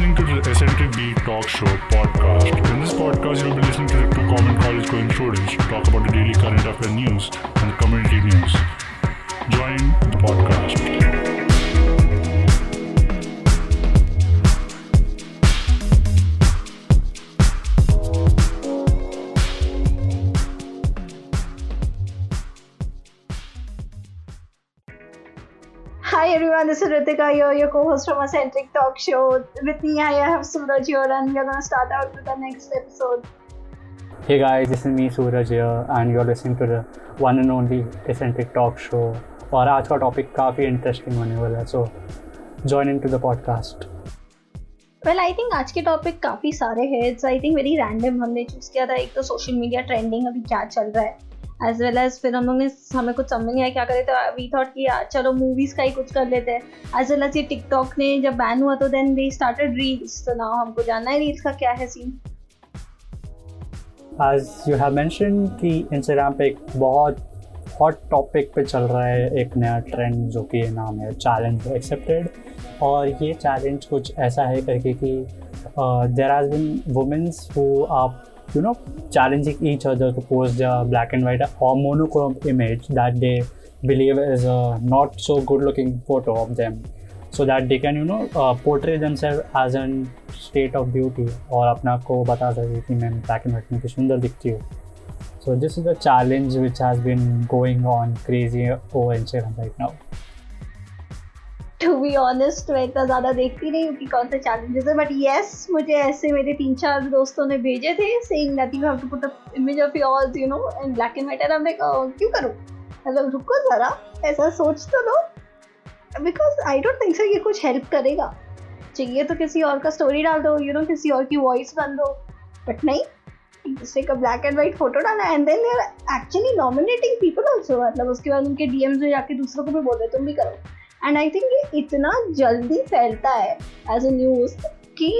listening to the Beat Talk Show podcast. In this podcast, you'll be listening to the two common college going students talk about the daily current affairs news and the community news. Join the podcast. Hi everyone, this is Ritika here, your co-host from Eccentric Talk Show. With me, I have Suraj here, and we're gonna start out with the next episode. Hey guys, this is me Suraj here and you're listening to the one and only eccentric talk show और आज का topic काफ़ी interesting होने वाला है so join in to the podcast Well, I think आज के topic काफ़ी सारे हैं. It's I think very random हमने चूज़ किया था. एक तो सोशल मीडिया ट्रेंडिंग अभी क्या चल रहा है एज वेल एज फिर हम लोग ने हमें कुछ समझ नहीं आया क्या करें तो वी थॉट कि चलो मूवीज़ का ही कुछ कर लेते हैं। एज वेल एज ये टिकटॉक ने जब बैन हुआ तो देन दे स्टार्टेड रील्स तो नाउ हमको जानना है रील्स का क्या है scene as you have mention कि इंस्टाग्राम पे एक बहुत हॉट टॉपिक पे चल रहा है एक नया ट्रेंड जो कि नाम है चैलेंज एक्सेप्टेड और ये चैलेंज कुछ ऐसा है करके कि there has been womens who are you know challenging each other to post their black and white or monochrome image that they believe is a not so good looking photo of them so that they can you know uh, portray themselves as an state of beauty और अपने आप को बता सके कि मैं black and white में कितनी सुंदर दिखती हूँ so this is the challenge which has been going on crazy over Instagram right now To be honest मैं इतना ज़्यादा देखती नहीं हूँ कि कौन से चैलेंजेस है बट येस मुझे ऐसे मेरे तीन चार दोस्तों ने भेजे थे saying that you have to put up image of yours you know in black and white and like क्यों करूँ? मतलब रुको ज़रा, ऐसा सोच तो लो because I don't think so ये कुछ हेल्प करेगा। चाहिए तो किसी और का स्टोरी डाल दो यू नो किसी और की वॉइस बन दो बट नहीं दूसरे का ब्लैक एंड व्हाइट फ़ोटो डाला and then they actually nominating people also मतलब उसके बाद उनके डीएम्स में जाके दूसरों को भी बोल रहे तुम भी करो। एंड आई थिंक ये इतना जल्दी फैलता है एज अ न्यूज़ कि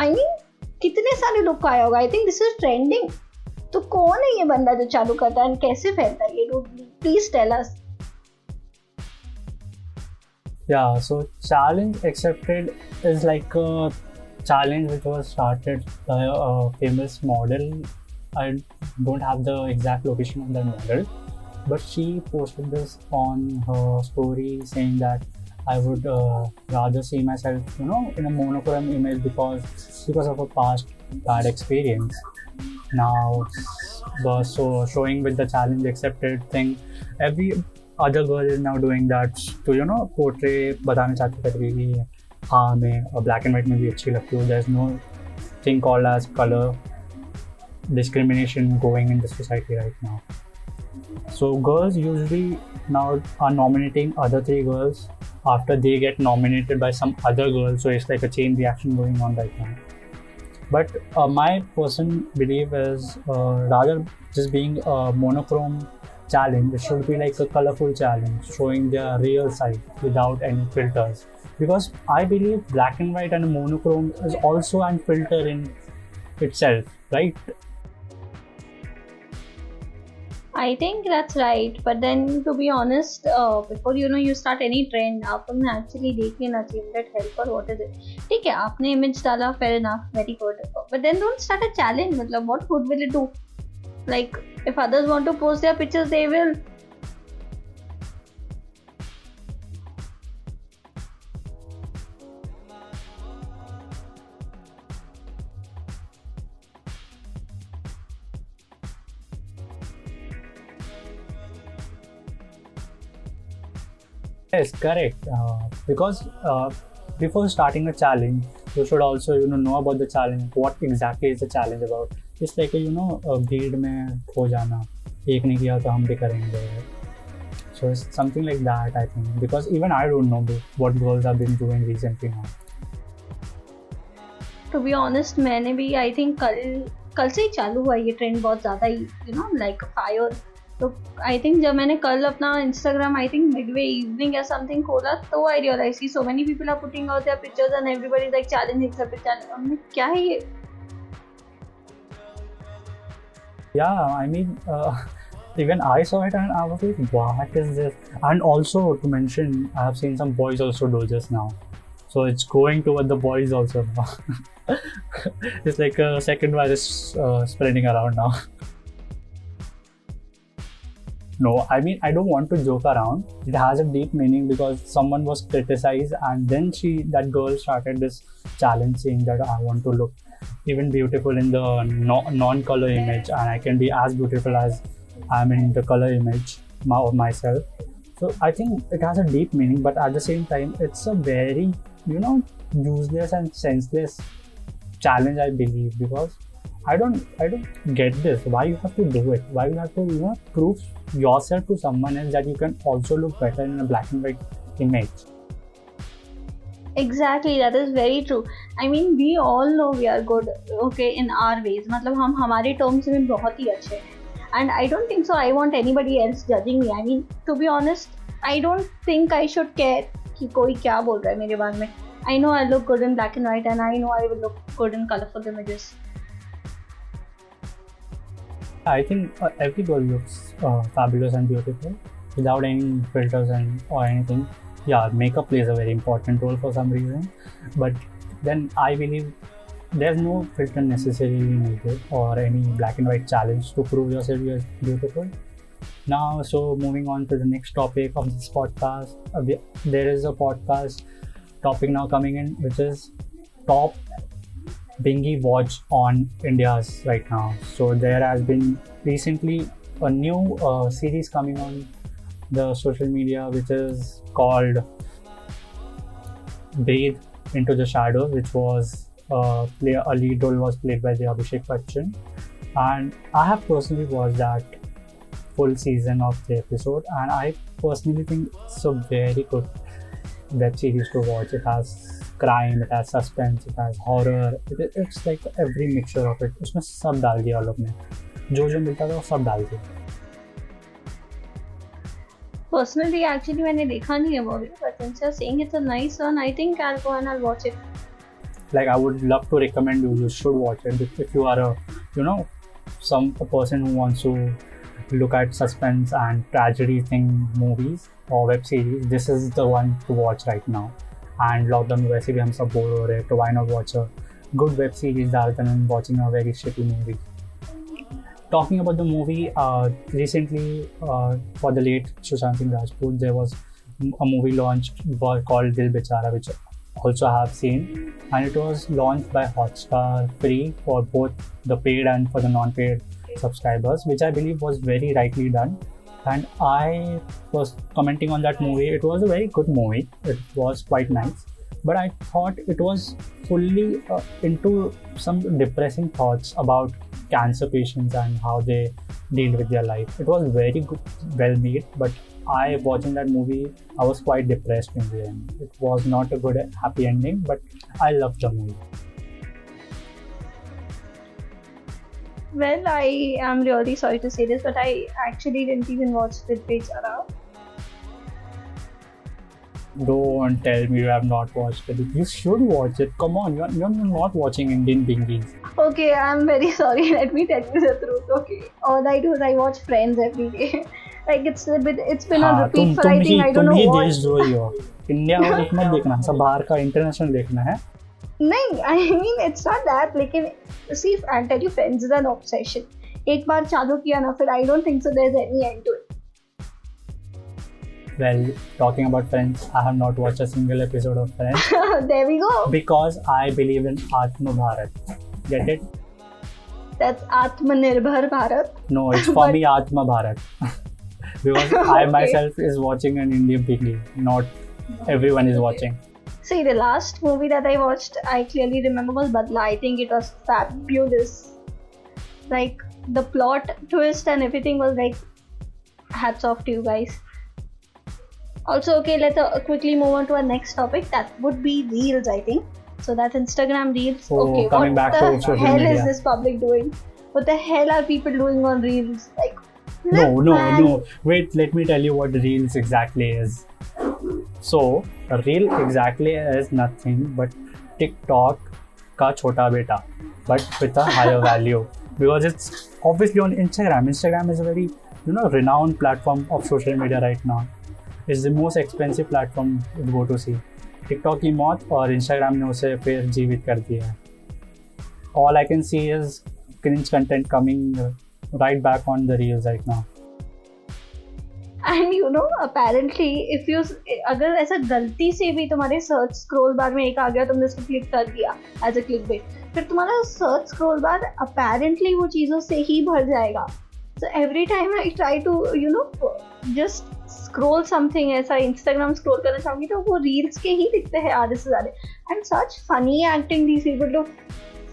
आई मीन कितने सारे लोग का आया होगा I think this is trending तो कौन है ये बंदा जो चालू करता है एंड कैसे फैलता है ये please tell us Yeah, so challenge accepted is like a challenge which was started by a famous model. I don't have the exact location of the model, but she posted this on her story saying that I would uh, rather see myself, you know, in a monochrome image because because of a past bad experience. Now, the so showing with the challenge accepted thing, every other girl is now doing that to you know portray बताना चाहती करके कि हाँ मैं black and white में भी अच्छी लगती हूँ there is know thing called as colour discrimination going in the society right now. So girls usually now are nominating other three girls after they get nominated by some other girl. So it's like a chain reaction going on right now. But uh, my personal belief is uh, rather just being a monochrome challenge, it should be like a colorful challenge, showing their real side without any filters. Because I believe black and white and monochrome is also an filter in itself, right? I think that's right. But then, to be honest, uh, before you know you start any trend, आपको actually देख लेना चाहिए that help or what is it. ठीक है, आपने image डाला, fair enough, very good. But then don't start a challenge. मतलब what good will it do? Like if others want to post their pictures, they will. Yes, correct. Uh, because uh, before starting a challenge, you should also you know know about the challenge. What exactly is the challenge about? It's like you know a भीड़ में खो जाना. एक नहीं किया तो हम भी करेंगे. So it's something like that I think because even I don't know what girls have been doing recently now. To be honest, मैंने भी I think कल कल से ही चालू हुआ ये ट्रेंड बहुत ज़्यादा ही यू नो लाइक फायर तो आई थिंक जब मैंने कल अपना Instagram I think midway evening या समथिंग खोला तो आई रियलाइज़ की so many people are putting out their pictures and everybody is like challenge accepted challenge हमने क्या है ये I mean, uh, even I saw it and I was like, what is this? And also to mention, I have seen some boys also do this now. So it's going toward the boys also now. it's like a second virus uh, spreading around now. No, I mean I don't want to joke around. It has a deep meaning because someone was criticized and then she that girl started this challenge saying that I want to look even beautiful in the no, non-color image and I can be as beautiful as I'm in the color image of myself. So I think it has a deep meaning, but at the same time, it's a very you know useless and senseless challenge. I believe because I don't I don't get this. Why you have to do it? Why you have to you know prove yourself to someone else that you can also look better in a black and white image? Exactly, that is very true. I mean, we all know we are good, okay, in our ways. मतलब हम हमारे terms में बहुत ही अच्छे हैं. And I don't think so. I want anybody else judging me. I mean, to be honest, I don't think I should care कि कोई क्या बोल रहा है मेरे बारे में. I know I look good in black and white, and I know I will look good in colorful images. I think uh, every girl looks uh, fabulous and beautiful without any filters and or anything. Yeah, makeup plays a very important role for some reason, but then I believe there's no filter necessarily needed or any black and white challenge to prove yourself you're beautiful. Now, so moving on to the next topic of this podcast, uh, there is a podcast topic now coming in, which is top Bingy watch on India's right now. So there has been recently a new uh, series coming on the social media, which is called Breathe into the Shadows, which was uh, play, a lead role was played by the Abhishek Bachchan, and I have personally watched that full season of the episode, and I personally think it's a very good web series to watch. It has crime it has suspense it has horror it it's like every mixture of it उसमें सब डाल दिया लोग ने। जो जो मिलता था वो सब डाल दिया। पर्सनली एक्चुअली मैंने देखा नहीं है movie but in sir saying it's a nice one I think I will go and I watch it like I would love to recommend you you should watch it if you are a you know some person who wants to look at suspense and tragedy thing movies और web series this is the one to watch right now and lockdown में वैसे भी हम सब bore हो रहे हैं to wind off watch a good web series दालकन watching a very shippy movie talking about the movie recently for the late Sushant Singh Rajput there was a movie launch called Dil Bechara which also have seen and it was launch by Hotstar free for both the paid and for the non paid subscribers which I believe was very rightly done And I was commenting on that movie. It was a very good movie. It was quite nice, but I thought it was fully uh, into some depressing thoughts about cancer patients and how they deal with their life. It was very good, well made, but I watching that movie, I was quite depressed in the end. It was not a good happy ending, but I loved the movie. Well, I am really sorry to say this, but I actually didn't even watch Dil Bechara. Don't tell me you have not watched it. You should watch it. Come on, you're, you're not watching Indian Bingies. Okay, I'm very sorry. Let me tell you the truth. Okay, all I do is I watch Friends every day. like it's a bit, it's been on repeat तुम, for I think I don't know what. देश द्रोही हो India में एक मत देखना सब बाहर का इंटरनेशनल देखना है नहीं I mean it's not that लेकिन see I tell you friends is an obsession एक बार चालू किया ना फिर I don't think so there is any end to it Well, talking about Friends, I have not watched a single episode of Friends. there we go. Because I believe in Atma Bharat. Get it? That's Atmanirbhar Bharat. No, it's for me Atma Bharat. because okay. I myself is watching an Indian piggy, not everyone is watching. See, the last movie that I watched, I clearly remember was Badla. I think it was fabulous. Like the plot twist and everything was like, hats off to you guys. Also, okay, let's uh, quickly move on to our next topic. That would be Reels, I think. So that's Instagram Reels. Oh, okay, coming what back the hell media. is this public doing? What the hell are people doing on Reels? Like, no, no, man. no. Wait, let me tell you what Reels exactly is. So reel exactly as nothing but TikTok का छोटा बेटा but with a higher value because it's obviously on Instagram Instagram is a very you know renowned platform of social media right now. It's the most expensive platform go to see TikTok की मौत और Instagram ने उसे फिर जीवित कर दिया है। All I can see is cringe content coming right back on the reels right now you know apparently if you अगर ऐसा गलती से भी तुम्हारे सर्च स्क्रॉल बार में एक आ गया, तुमने उसको क्लिक कर दिया एज अ क्लिक बेट फिर तुम्हारा सर्च स्क्रॉल बार अपेरेंटली वो चीज़ों से ही भर जाएगा। So every time I try to you know just scroll something ऐसा इंस्टाग्राम स्क्रोल करना चाहूँगी तो वो रील्स के ही दिखते हैं आधे से ज़्यादा। And such funny acting the people to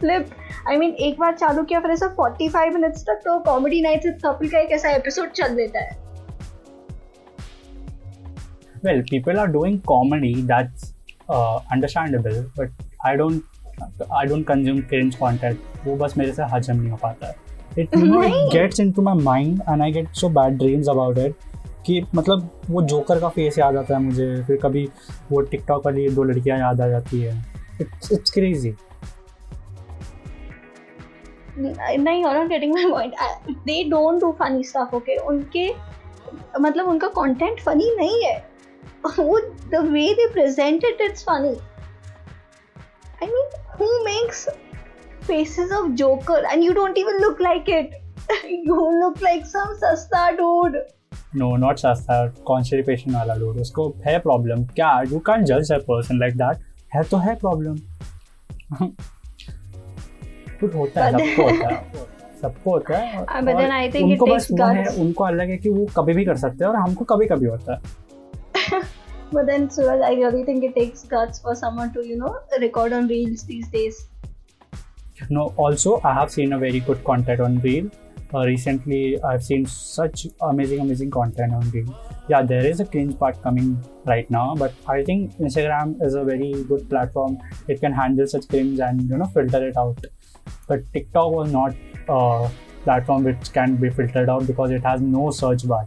flip I mean एक बार चालू किया, फिर ऐसा 45 मिनट्स तक तो कॉमेडी नाइट विद कपिल का एक ऐसा एपिसोड चल देता है। Well people are doing comedy that's uh, understandable but i don't i don't consume cringe content वो बस मेरे से हजम नहीं हो पाता है it you know it gets into my mind and I get so bad dreams about it कि मतलब वो जोकर का फेस याद आता है मुझे फिर कभी वो टिकटॉक वाली दो लड़कियाँ याद आ जाती है इट्स इट्स क्रेजी नहीं not getting my point I, they don't do funny stuff okay उनके मतलब उनका कंटेंट फनी नहीं है वो the way they present it it's funny I mean who makes faces of Joker and you don't even look like it you look like some sasta dude no not सस्ता constipation वाला लोग उसको है problem क्या you can जज a person like that है तो है प्रॉब्लम कुछ होता है सबको होता है सबको होता है Uh, but then I think उनको बस वो है उनको अलग है कि वो कभी भी कर सकते हैं और हमको कभी कभी होता है but then I really think it takes guts for someone to you know record on reels these days No, also I have seen a very good content on Reel. Uh, recently, I've seen such amazing, amazing content on Reel. Yeah, there is a cringe part coming right now, but I think Instagram is a very good platform. It can handle such cringe and you know filter it out. But TikTok was not a platform which can be filtered out because it has no search bar.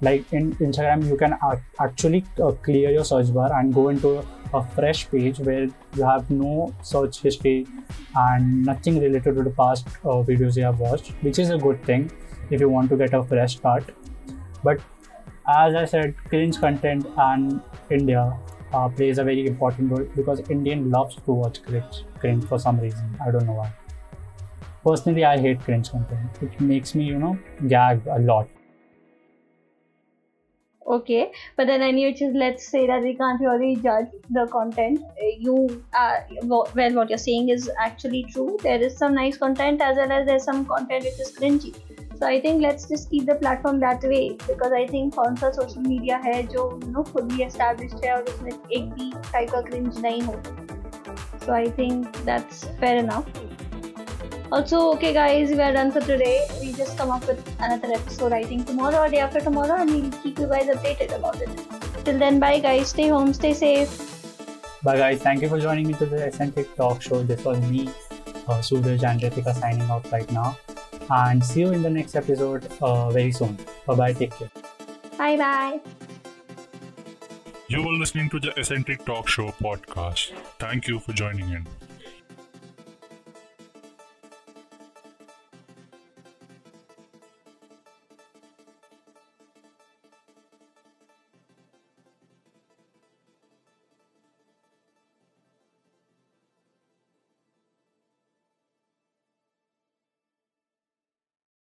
Like in Instagram, you can actually uh, clear your search bar and go into a fresh page where you have no search history and nothing related to the past uh, videos you have watched, which is a good thing if you want to get a fresh start. But as I said, cringe content and India uh, plays a very important role because Indian loves to watch cringe, cringe for some reason. I don't know why. Personally, I hate cringe content. It makes me, you know, gag a lot okay but then anyways let's say that we can't really judge the content Uh, you uh, wo- well what you're saying is actually true there is some nice content as well as there's some content which is cringy so i think let's just keep the platform that way because i think कौन सा social media है जो you know fully established है और उसमें एक भी type का cringe नहीं हो so i think that's fair enough also, okay, guys, we are done for today. We just come up with another episode, I think, tomorrow or day after tomorrow, and we'll keep you guys updated about it. Till then, bye, guys. Stay home, stay safe. Bye, guys. Thank you for joining me to the Eccentric Talk Show. This was me, uh, Suraj and Ritika signing off right now. And see you in the next episode uh, very soon. Bye bye. Take care. Bye, bye. You were listening to the Eccentric Talk Show podcast. Thank you for joining in.